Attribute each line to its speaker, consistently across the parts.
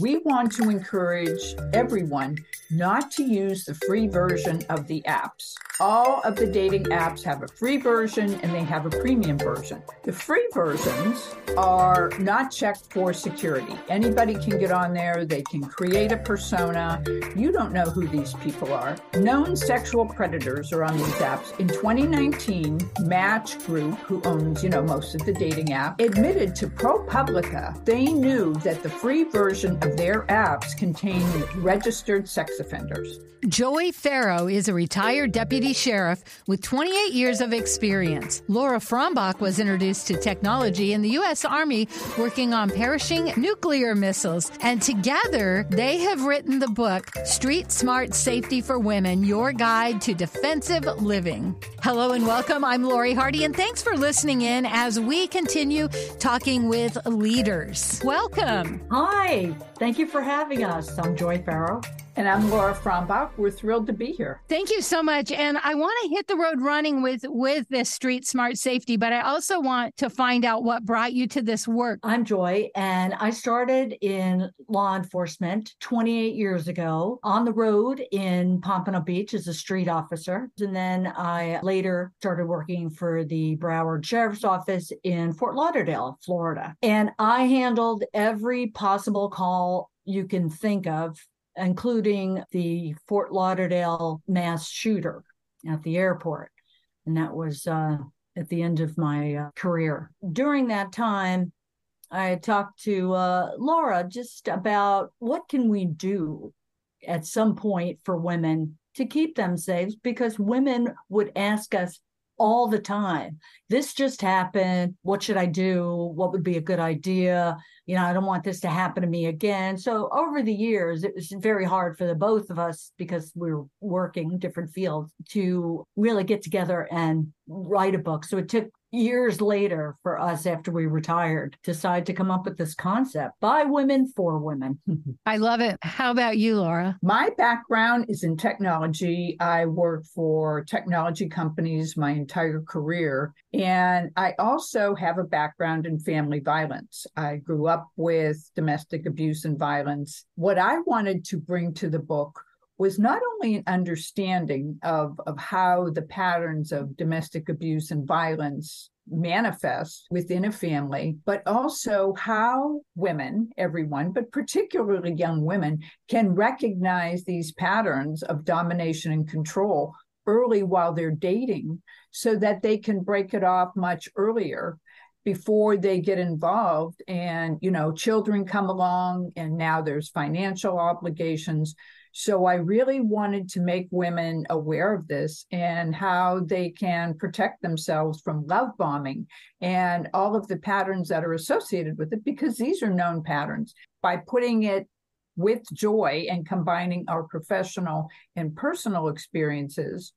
Speaker 1: We want to encourage everyone not to use the free version of the apps. All of the dating apps have a free version and they have a premium version. The free versions are not checked for security. Anybody can get on there, they can create a persona. You don't know who these people are. Known sexual predators are on these apps. In 2019, Match Group, who owns, you know, most of the dating app, admitted to ProPublica they knew that the free version of their apps contain registered sex offenders.
Speaker 2: Joy Farrow is a retired deputy sheriff with 28 years of experience. Laura Frombach was introduced to technology in the U.S. Army working on Pershing nuclear missiles. And together, they have written the book, Street Smart Safety for Women Your Guide to Defensive Living. Hello and welcome. I'm Lori Hardy, and thanks for listening in as we continue talking with leaders. Welcome.
Speaker 3: Hi. Thank you for having us. I'm Joy Farrow.
Speaker 1: And I'm Laura Frombach. We're thrilled to be here.
Speaker 2: Thank you so much. And I want to hit the road running with with this street smart safety, but I also want to find out what brought you to this work.
Speaker 3: I'm Joy, and I started in law enforcement 28 years ago on the road in Pompano Beach as a street officer. And then I later started working for the Broward Sheriff's Office in Fort Lauderdale, Florida. And I handled every possible call you can think of including the Fort Lauderdale mass shooter at the airport. And that was uh, at the end of my uh, career. During that time, I talked to uh, Laura just about what can we do at some point for women to keep them safe because women would ask us all the time. This just happened. What should I do? What would be a good idea? You know, I don't want this to happen to me again. So over the years, it was very hard for the both of us because we were working different fields to really get together and write a book. So it took years later for us after we retired decide to come up with this concept by women for women.
Speaker 2: I love it. How about you laura?
Speaker 1: My background is in technology. I worked for technology companies my entire career and i also have a background in family violence. I grew up with domestic abuse and violence. What i wanted to bring to the book was not only an understanding of, of how the patterns of domestic abuse and violence manifest within a family, but also how women, everyone, but particularly young women, can recognize these patterns of domination and control early while they're dating so that they can break it off much earlier before they get involved and you know children come along and now there's financial obligations so I really wanted to make women aware of this and how they can protect themselves from love bombing and all of the patterns that are associated with it, because these are known patterns. By putting it with joy and combining our professional and personal experiences,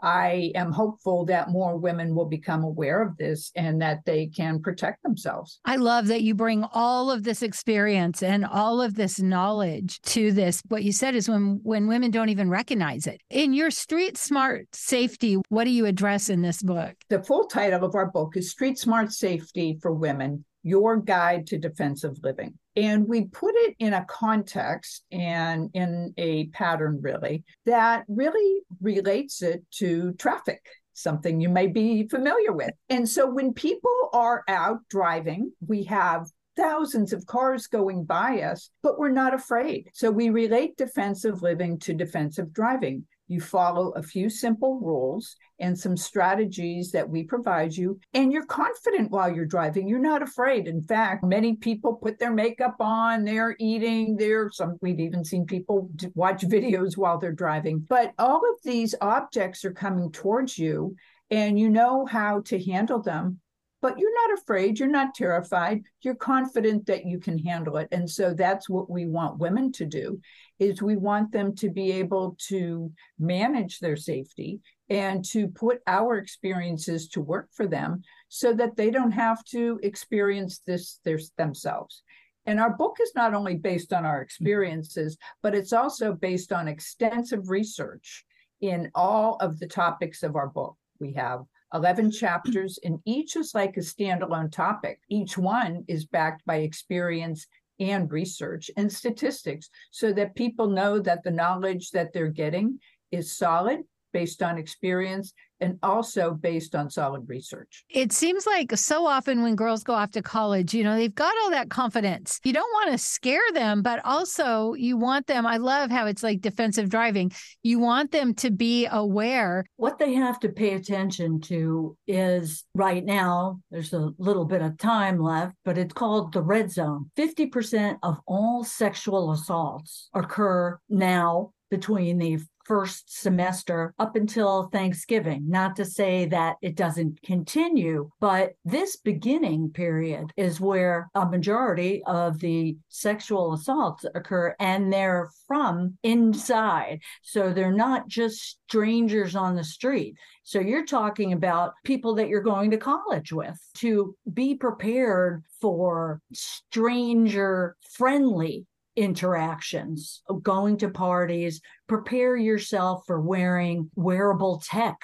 Speaker 1: I am hopeful that more women will become aware of this and that they can protect themselves.
Speaker 2: I love that you bring all of this experience and all of this knowledge to this. What you said is when when women don't even recognize it. In your street smart safety, what do you address in this book?
Speaker 1: The full title of our book is Street Smart Safety for Women your guide to defensive living. And we put it in a context and in a pattern, really, that really relates it to traffic, something you may be familiar with. And so when people are out driving, we have thousands of cars going by us, but we're not afraid. So we relate defensive living to defensive driving. You follow a few simple rules and some strategies that we provide you, and you're confident while you're driving. You're not afraid. In fact, many people put their makeup on, they're eating, they're some, we've even seen people watch videos while they're driving. But all of these objects are coming towards you, and you know how to handle them but you're not afraid you're not terrified you're confident that you can handle it and so that's what we want women to do is we want them to be able to manage their safety and to put our experiences to work for them so that they don't have to experience this their, themselves and our book is not only based on our experiences but it's also based on extensive research in all of the topics of our book we have 11 chapters, and each is like a standalone topic. Each one is backed by experience and research and statistics so that people know that the knowledge that they're getting is solid based on experience and also based on solid research.
Speaker 2: It seems like so often when girls go off to college, you know, they've got all that confidence. You don't want to scare them, but also you want them. I love how it's like defensive driving. You want them to be aware.
Speaker 3: What they have to pay attention to is right now, there's a little bit of time left, but it's called the red zone. 50% of all sexual assaults occur now between the first semester up until Thanksgiving. Not to say that it doesn't continue, but this beginning period is where a majority of the sexual assaults occur and they're from inside. So they're not just strangers on the street. So you're talking about people that you're going to college with to be prepared for stranger friendly interactions, going to parties, prepare yourself for wearing wearable tech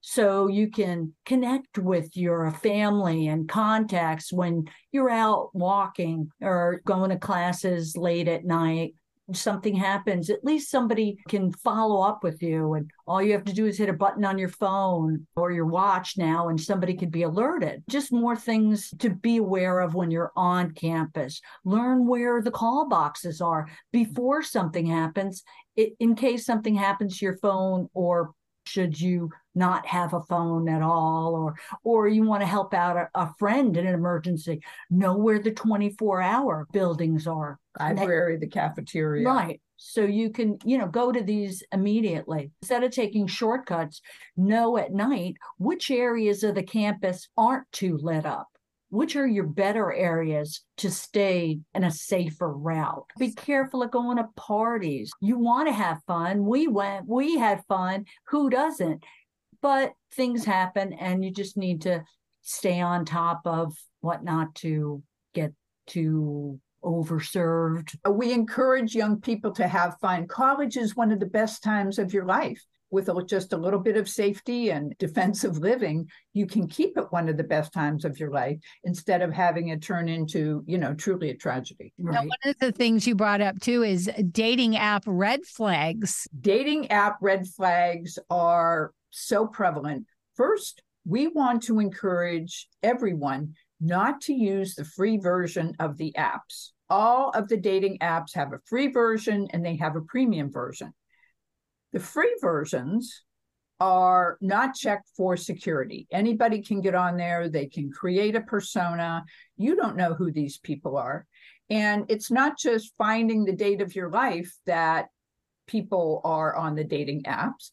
Speaker 3: so you can connect with your family and contacts when you're out walking or going to classes late at night something happens, at least somebody can follow up with you. And all you have to do is hit a button on your phone or your watch now, and somebody could be alerted. Just more things to be aware of when you're on campus. Learn where the call boxes are before something happens, in case something happens to your phone or should you not have a phone at all or or you want to help out a, a friend in an emergency know where the 24 hour buildings are
Speaker 1: library the cafeteria
Speaker 3: right so you can you know go to these immediately instead of taking shortcuts know at night which areas of the campus aren't too lit up which are your better areas to stay in a safer route? Be careful of going to parties. You want to have fun. We went, we had fun. Who doesn't? But things happen and you just need to stay on top of what not to get too overserved.
Speaker 1: We encourage young people to have fun. College is one of the best times of your life with just a little bit of safety and defensive living, you can keep it one of the best times of your life instead of having it turn into, you know, truly a tragedy.
Speaker 2: Right? Now, one of the things you brought up too is dating app red flags.
Speaker 1: Dating app red flags are so prevalent. First, we want to encourage everyone not to use the free version of the apps. All of the dating apps have a free version and they have a premium version. The free versions are not checked for security. Anybody can get on there, they can create a persona. You don't know who these people are. And it's not just finding the date of your life that people are on the dating apps.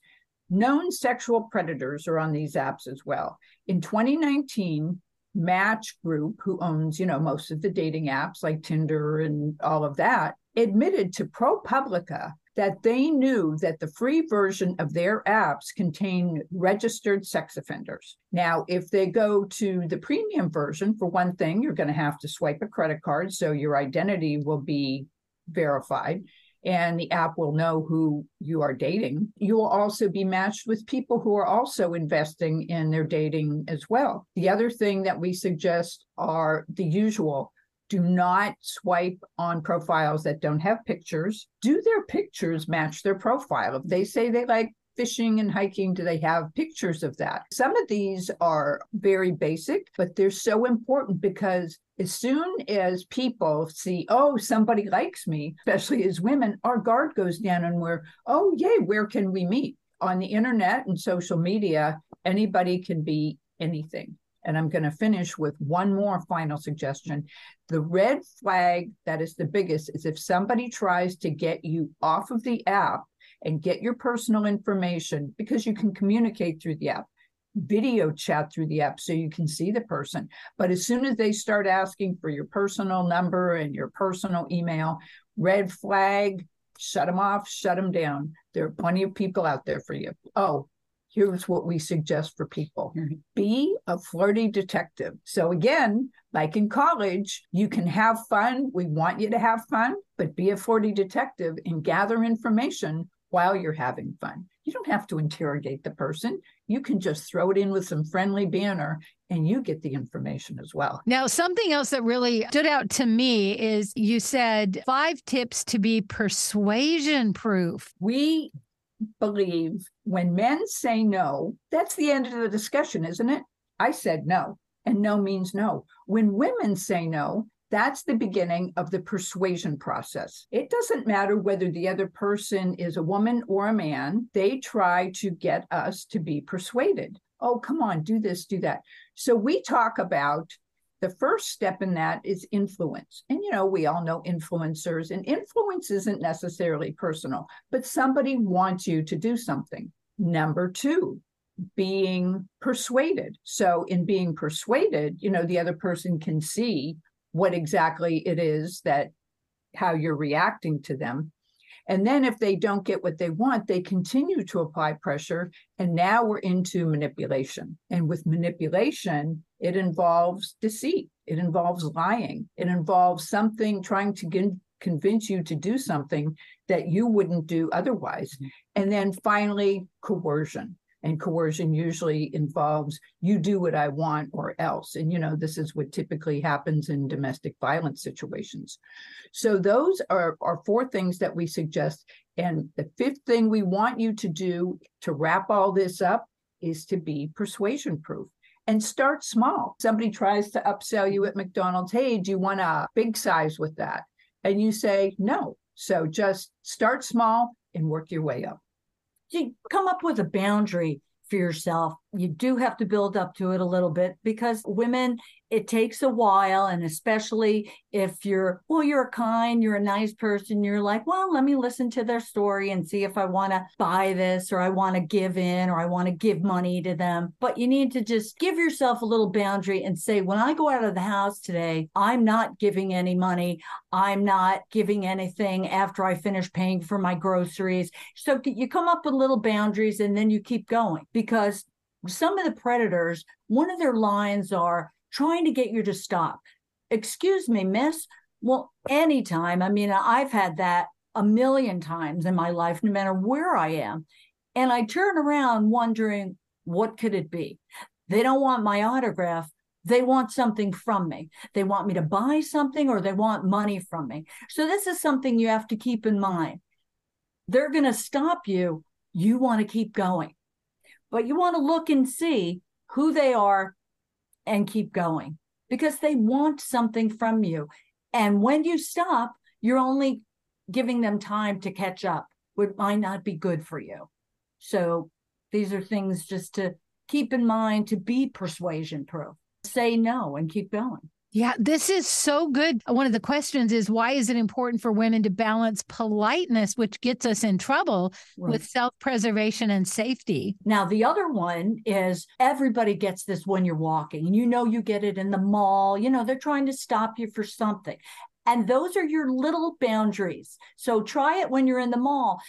Speaker 1: Known sexual predators are on these apps as well. In 2019, Match Group, who owns, you know, most of the dating apps like Tinder and all of that, admitted to ProPublica that they knew that the free version of their apps contain registered sex offenders. Now, if they go to the premium version, for one thing, you're going to have to swipe a credit card, so your identity will be verified and the app will know who you are dating. You will also be matched with people who are also investing in their dating as well. The other thing that we suggest are the usual do not swipe on profiles that don't have pictures. Do their pictures match their profile? If they say they like fishing and hiking, do they have pictures of that? Some of these are very basic, but they're so important because as soon as people see, oh, somebody likes me, especially as women, our guard goes down and we're, oh, yay, where can we meet? On the internet and social media, anybody can be anything. And I'm going to finish with one more final suggestion. The red flag that is the biggest is if somebody tries to get you off of the app and get your personal information because you can communicate through the app, video chat through the app so you can see the person. But as soon as they start asking for your personal number and your personal email, red flag, shut them off, shut them down. There are plenty of people out there for you. Oh, here's what we suggest for people mm-hmm. be a flirty detective. So, again, like in college, you can have fun. We want you to have fun, but be a flirty detective and gather information while you're having fun. You don't have to interrogate the person. You can just throw it in with some friendly banner and you get the information as well.
Speaker 2: Now, something else that really stood out to me is you said five tips to be persuasion proof.
Speaker 1: We believe when men say no, that's the end of the discussion, isn't it? I said no, and no means no. When women say no, that's the beginning of the persuasion process. It doesn't matter whether the other person is a woman or a man, they try to get us to be persuaded. Oh, come on, do this, do that. So we talk about the first step in that is influence. And, you know, we all know influencers, and influence isn't necessarily personal, but somebody wants you to do something. Number two, being persuaded. So, in being persuaded, you know, the other person can see what exactly it is that how you're reacting to them. And then if they don't get what they want, they continue to apply pressure. And now we're into manipulation. And with manipulation, it involves deceit, it involves lying, it involves something trying to get, convince you to do something that you wouldn't do otherwise. Mm-hmm. And then finally, coercion and coercion usually involves you do what I want or else. And, you know, this is what typically happens in domestic violence situations. So, those are, are four things that we suggest. And the fifth thing we want you to do to wrap all this up is to be persuasion proof and start small. Somebody tries to upsell you at McDonald's, hey, do you want a big size with that? And you say, no. So just start small and work your way up
Speaker 3: you come up with a boundary for yourself. You do have to build up to it a little bit because women, it takes a while. And especially if you're, well, you're kind, you're a nice person, you're like, well, let me listen to their story and see if I want to buy this or I want to give in or I want to give money to them. But you need to just give yourself a little boundary and say, when I go out of the house today, I'm not giving any money. I'm not giving anything after I finish paying for my groceries. So you come up with little boundaries and then you keep going because some of the predators, one of their lines are trying to get you to stop. Excuse me, miss. Well, anytime. I mean, I've had that a million times in my life, no matter where I am. And I turn around wondering, what could it be? They don't want my autograph. They want something from me. They want me to buy something or they want money from me. So, this is something you have to keep in mind. They're going to stop you. You want to keep going but you want to look and see who they are and keep going because they want something from you. And when you stop, you're only giving them time to catch up, which might not be good for you. So these are things just to keep in mind to be persuasion proof. Say no and keep going.
Speaker 2: Yeah, this is so good. One of the questions is why is it important for women to balance politeness, which gets us in trouble, right. with self preservation and safety?
Speaker 3: Now, the other one is everybody gets this when you're walking, and you know you get it in the mall. You know, they're trying to stop you for something. And those are your little boundaries. So try it when you're in the mall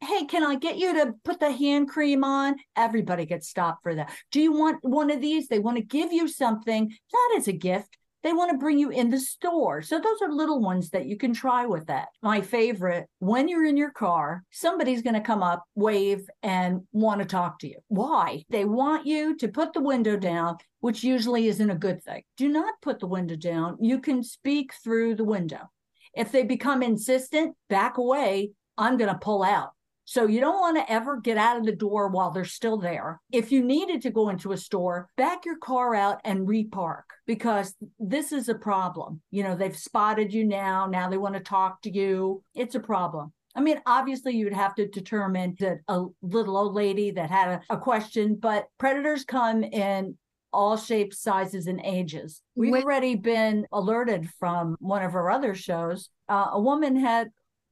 Speaker 3: hey, can I get you to put the hand cream on? Everybody gets stopped for that. Do you want one of these? They want to give you something, that is a gift, they want to bring you in the store. So those are little ones that you can try with that. My favorite, when you're in your car, somebody's going to come up, wave, and want to talk to you. Why? They want you to put the window down, which usually isn't a good thing. Do not put the window down. You can speak through the window. If they become insistent, back away. I'm going to pull out. So you don't want to ever get out of the door while they're still there. If you needed to go into a store, back your car out and repark because this is a problem. You know, they've spotted you now. Now they want to talk to you. It's a problem. I mean, obviously, you'd have to determine that a little old lady that had a, a question, but predators come in all shapes, sizes, and ages. We've already been alerted from one of our other shows. Uh, a woman had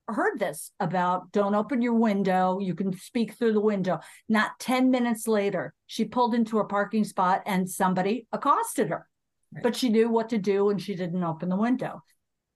Speaker 3: heard this about don't open your window. You can speak through the window. Not 10 minutes later, she pulled into a parking spot and somebody accosted her. Right. But she knew what to do and she didn't open the window.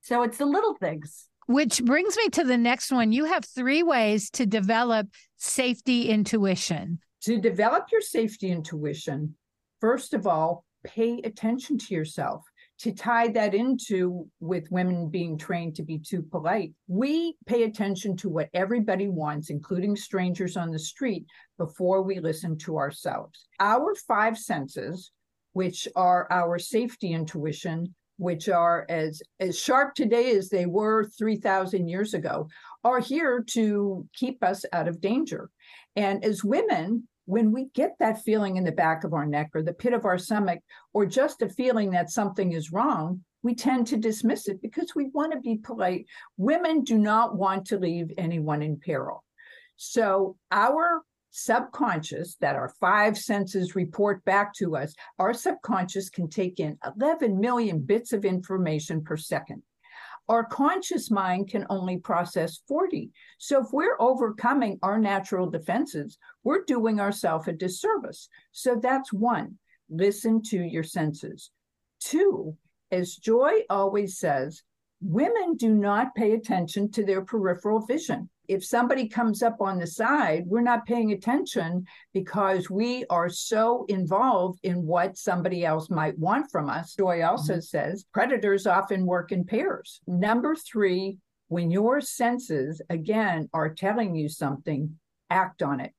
Speaker 3: So it's the little things.
Speaker 2: Which brings me to the next one. You have three ways to develop safety intuition.
Speaker 1: To develop your safety intuition, first of all, pay attention to yourself to tie that into with women being trained to be too polite, we pay attention to what everybody wants, including strangers on the street, before we listen to ourselves. Our five senses, which are our safety intuition, which are as as sharp today as they were 3000 years ago are here to keep us out of danger and as women when we get that feeling in the back of our neck or the pit of our stomach, or just a feeling that something is wrong, we tend to dismiss it because we want to be polite. Women do not want to leave anyone in peril. So, our subconscious, that our five senses report back to us, our subconscious can take in 11 million bits of information per second our conscious mind can only process 40. So if we're overcoming our natural defenses, we're doing ourselves a disservice. So that's one, listen to your senses. Two, as Joy always says, women do not pay attention to their peripheral vision if somebody comes up on the side, we're not paying attention because we are so involved in what somebody else might want from us. Joy also mm-hmm. says predators often work in pairs. Number three, when your senses, again, are telling you something, act on it.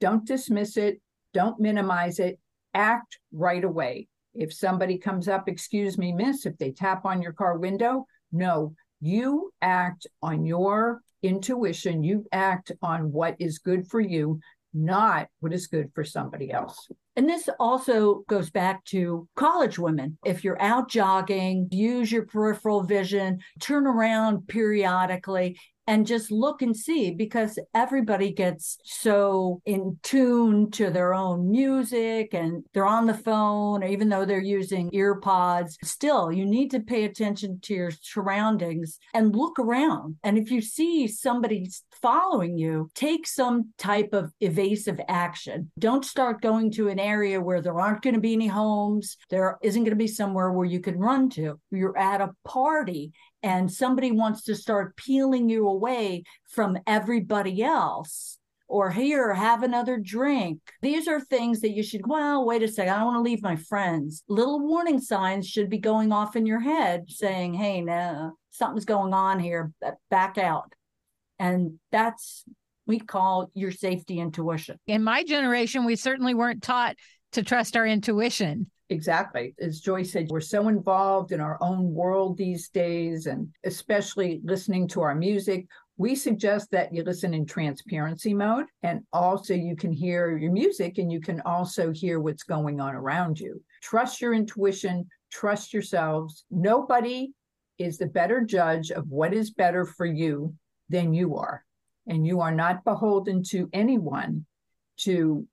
Speaker 1: Don't dismiss it, don't minimize it, act right away. If somebody comes up, excuse me, miss, if they tap on your car window, no, you act on your intuition, you act on what is good for you, not what is good for somebody else.
Speaker 3: And this also goes back to college women. If you're out jogging, use your peripheral vision, turn around periodically and just look and see because everybody gets so in tune to their own music and they're on the phone, even though they're using ear pods. Still, you need to pay attention to your surroundings and look around. And if you see somebody following you, take some type of evasive action. Don't start going to an area where there aren't going to be any homes. There isn't going to be somewhere where you can run to. You're at a party and somebody wants to start peeling you away from everybody else or here have another drink. These are things that you should well wait a second i don't want to leave my friends. Little warning signs should be going off in your head saying hey no something's going on here back out. And that's we call your safety intuition.
Speaker 2: In my generation we certainly weren't taught to trust our intuition
Speaker 1: Exactly. As Joy said, we're so involved in our own world these days, and especially listening to our music. We suggest that you listen in transparency mode, and also you can hear your music and you can also hear what's going on around you. Trust your intuition, trust yourselves. Nobody is the better judge of what is better for you than you are. And you are not beholden to anyone to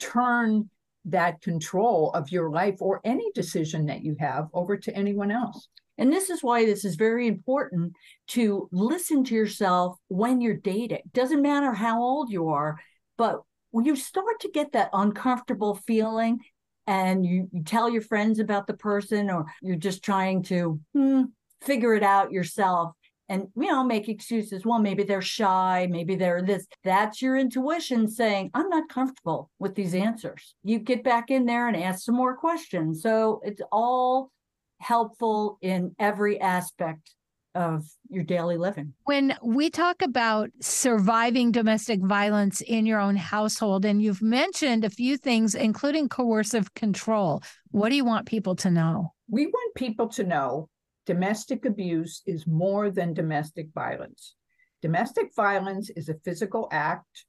Speaker 1: turn that control of your life or any decision that you have over to anyone else.
Speaker 3: And this is why this is very important to listen to yourself when you're dating. Doesn't matter how old you are, but when you start to get that uncomfortable feeling and you, you tell your friends about the person or you're just trying to hmm, figure it out yourself, and you know make excuses well maybe they're shy maybe they're this that's your intuition saying i'm not comfortable with these answers you get back in there and ask some more questions so it's all helpful in every aspect of your daily living.
Speaker 2: When we talk about surviving domestic violence in your own household, and you've mentioned a few things, including coercive control, what do you want people to know?
Speaker 1: We want people to know domestic abuse is more than domestic violence. Domestic violence is a physical act.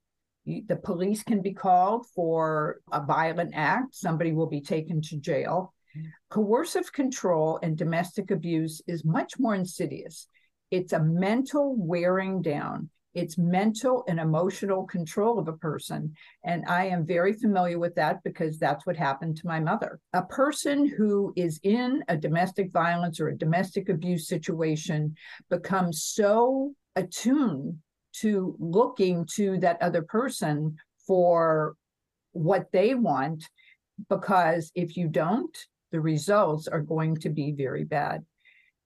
Speaker 1: The police can be called for a violent act, somebody will be taken to jail. Coercive control and domestic abuse is much more insidious. It's a mental wearing down it's mental and emotional control of a person. And I am very familiar with that because that's what happened to my mother. A person who is in a domestic violence or a domestic abuse situation becomes so attuned to looking to that other person for what they want, because if you don't, the results are going to be very bad.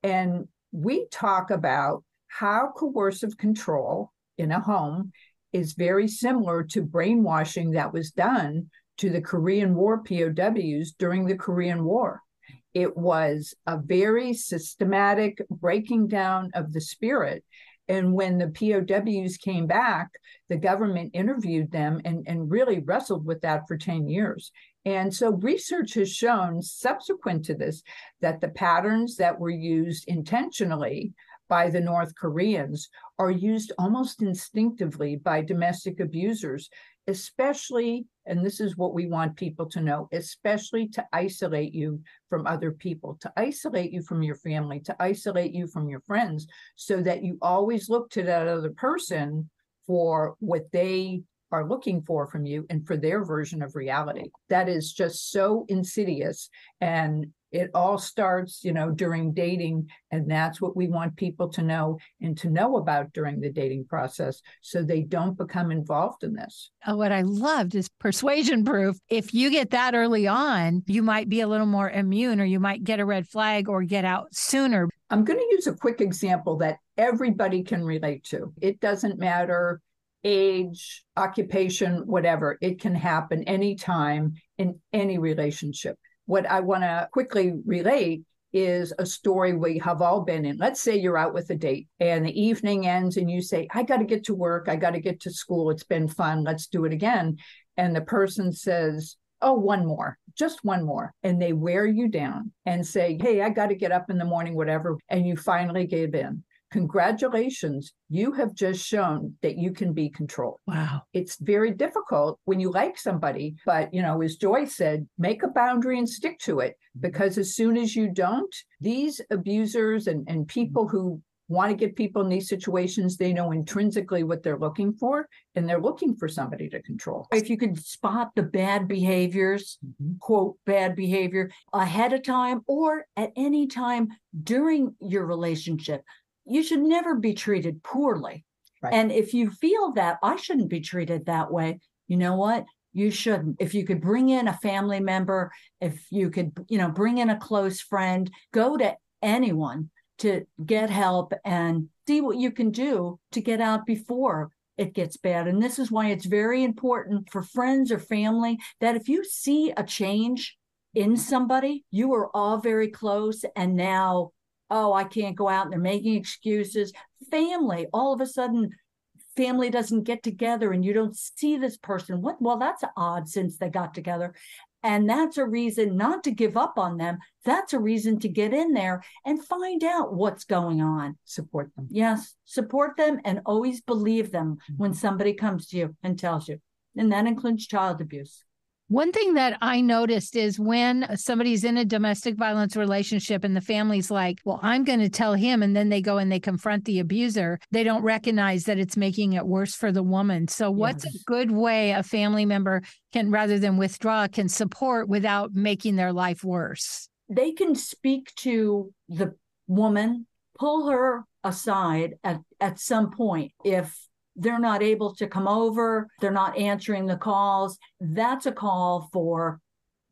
Speaker 1: And we talk about how coercive control in a home is very similar to brainwashing that was done to the Korean War POWs during the Korean War. It was a very systematic breaking down of the spirit. And when the POWs came back, the government interviewed them and, and really wrestled with that for 10 years. And so research has shown subsequent to this that the patterns that were used intentionally by the North Koreans are used almost instinctively by domestic abusers, especially, and this is what we want people to know, especially to isolate you from other people, to isolate you from your family, to isolate you from your friends, so that you always look to that other person for what they are looking for from you and for their version of reality. That is just so insidious. And it all starts, you know, during dating. And that's what we want people to know and to know about during the dating process so they don't become involved in this.
Speaker 2: Oh, what I loved is persuasion proof. If you get that early on, you might be a little more immune or you might get a red flag or get out sooner.
Speaker 1: I'm going to use a quick example that everybody can relate to. It doesn't matter age, occupation, whatever. It can happen anytime in any relationship. What I want to quickly relate is a story we have all been in. Let's say you're out with a date and the evening ends and you say, I got to get to work. I got to get to school. It's been fun. Let's do it again. And the person says, Oh, one more, just one more. And they wear you down and say, Hey, I got to get up in the morning, whatever. And you finally gave in congratulations, you have just shown that you can be controlled.
Speaker 2: Wow.
Speaker 1: It's very difficult when you like somebody, but you know, as Joy said, make a boundary and stick to it because as soon as you don't, these abusers and, and people who want to get people in these situations, they know intrinsically what they're looking for, and they're looking for somebody to control.
Speaker 3: If you could spot the bad behaviors, mm-hmm. quote, bad behavior ahead of time or at any time during your relationship, you should never be treated poorly. Right. And if you feel that I shouldn't be treated that way, you know what? You shouldn't. If you could bring in a family member, if you could, you know, bring in a close friend, go to anyone to get help and see what you can do to get out before it gets bad. And this is why it's very important for friends or family that if you see a change in somebody, you are all very close and now oh, I can't go out and they're making excuses. Family, all of a sudden, family doesn't get together and you don't see this person. What? Well, that's odd since they got together. And that's a reason not to give up on them. That's a reason to get in there and find out what's going on.
Speaker 1: Support them.
Speaker 3: Yes, support them and always believe them mm-hmm. when somebody comes to you and tells you. And that includes child abuse.
Speaker 2: One thing that I noticed is when somebody's in a domestic violence relationship and the family's like, well, I'm going to tell him, and then they go and they confront the abuser, they don't recognize that it's making it worse for the woman. So, what's yes. a good way a family member can, rather than withdraw, can support without making their life worse?
Speaker 3: They can speak to the woman, pull her aside at, at some point if they're not able to come over, they're not answering the calls. That's a call for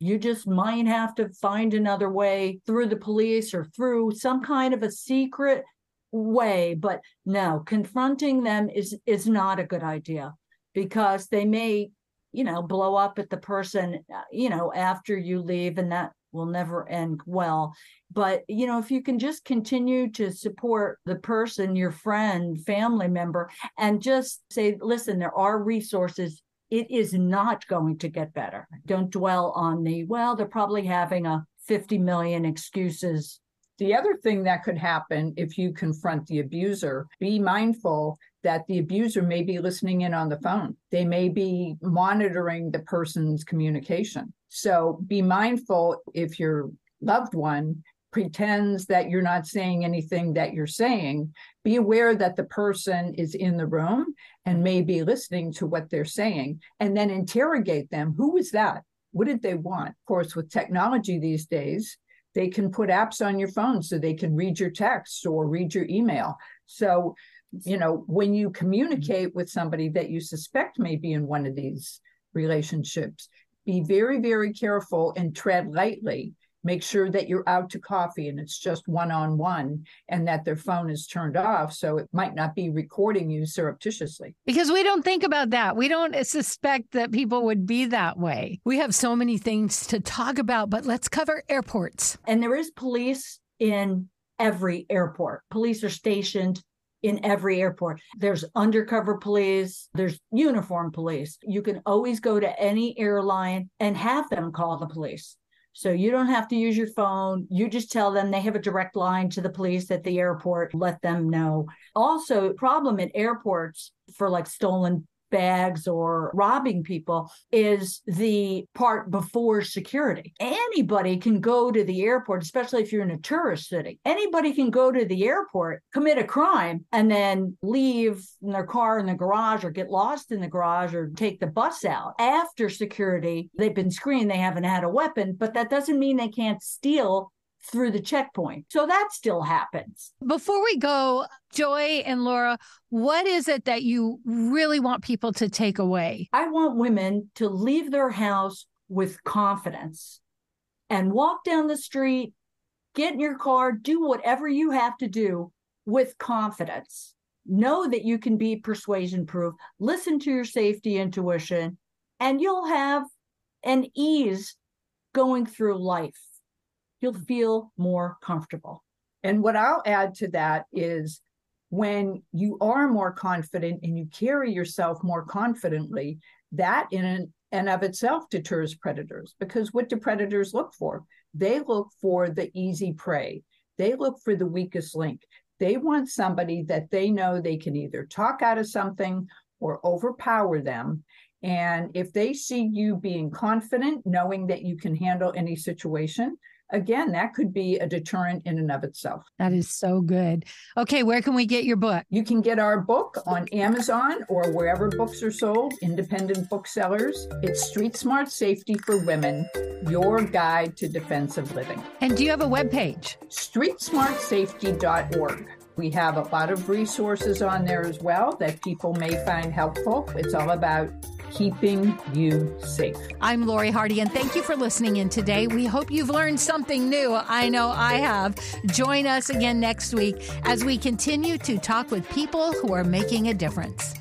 Speaker 3: you just might have to find another way through the police or through some kind of a secret way but no confronting them is is not a good idea because they may you know blow up at the person uh, you know after you leave and that will never end well. But, you know, if you can just continue to support the person, your friend, family member, and just say, listen, there are resources. It is not going to get better. Don't dwell on the, well, they're probably having a 50 million excuses.
Speaker 1: The other thing that could happen if you confront the abuser, be mindful that the abuser may be listening in on the phone. They may be monitoring the person's communication. So be mindful if your loved one pretends that you're not saying anything that you're saying, be aware that the person is in the room and may be listening to what they're saying, and then interrogate them. Who was that? What did they want? Of course, with technology these days, they can put apps on your phone so they can read your text or read your email. So, you know, when you mm-hmm. communicate with somebody that you suspect may be in one of these relationships, be very, very careful and tread lightly make sure that you're out to coffee and it's just one on one and that their phone is turned off so it might not be recording you surreptitiously.
Speaker 2: Because we don't think about that. We don't suspect that people would be that way. We have so many things to talk about, but let's cover airports.
Speaker 3: And there is police in every airport. Police are stationed in every airport. There's undercover police, there's uniform police. You can always go to any airline and have them call the police. So you don't have to use your phone. You just tell them they have a direct line to the police at the airport. Let them know. Also, problem at airports for like stolen bags or robbing people is the part before security. Anybody can go to the airport, especially if you're in a tourist city. Anybody can go to the airport, commit a crime, and then leave in their car in the garage or get lost in the garage or take the bus out. After security, they've been screened, they haven't had a weapon, but that doesn't mean they can't steal through the checkpoint. So that still happens.
Speaker 2: Before we go, Joy and Laura, what is it that you really want people to take away?
Speaker 3: I want women to leave their house with confidence and walk down the street, get in your car, do whatever you have to do with confidence. Know that you can be persuasion proof, listen to your safety intuition, and you'll have an ease going through life you'll feel more comfortable.
Speaker 1: And what I'll add to that is when you are more confident and you carry yourself more confidently, that in and of itself deters predators because what do predators look for? They look for the easy prey. They look for the weakest link. They want somebody that they know they can either talk out of something or overpower them. And if they see you being confident, knowing that you can handle any situation, again, that could be a deterrent in and of itself.
Speaker 2: That is so good. Okay, where can we get your book?
Speaker 1: You can get our book on Amazon or wherever books are sold, independent booksellers. It's Street Smart Safety for Women, your guide to defensive living.
Speaker 2: And do you have a web page?
Speaker 1: streetsmartsafety.org. We have a lot of resources on there as well that people may find helpful. It's all about keeping you safe.
Speaker 2: I'm Lori Hardy, and thank you for listening in today. We hope you've learned something new. I know I have. Join us again next week as we continue to talk with people who are making a difference.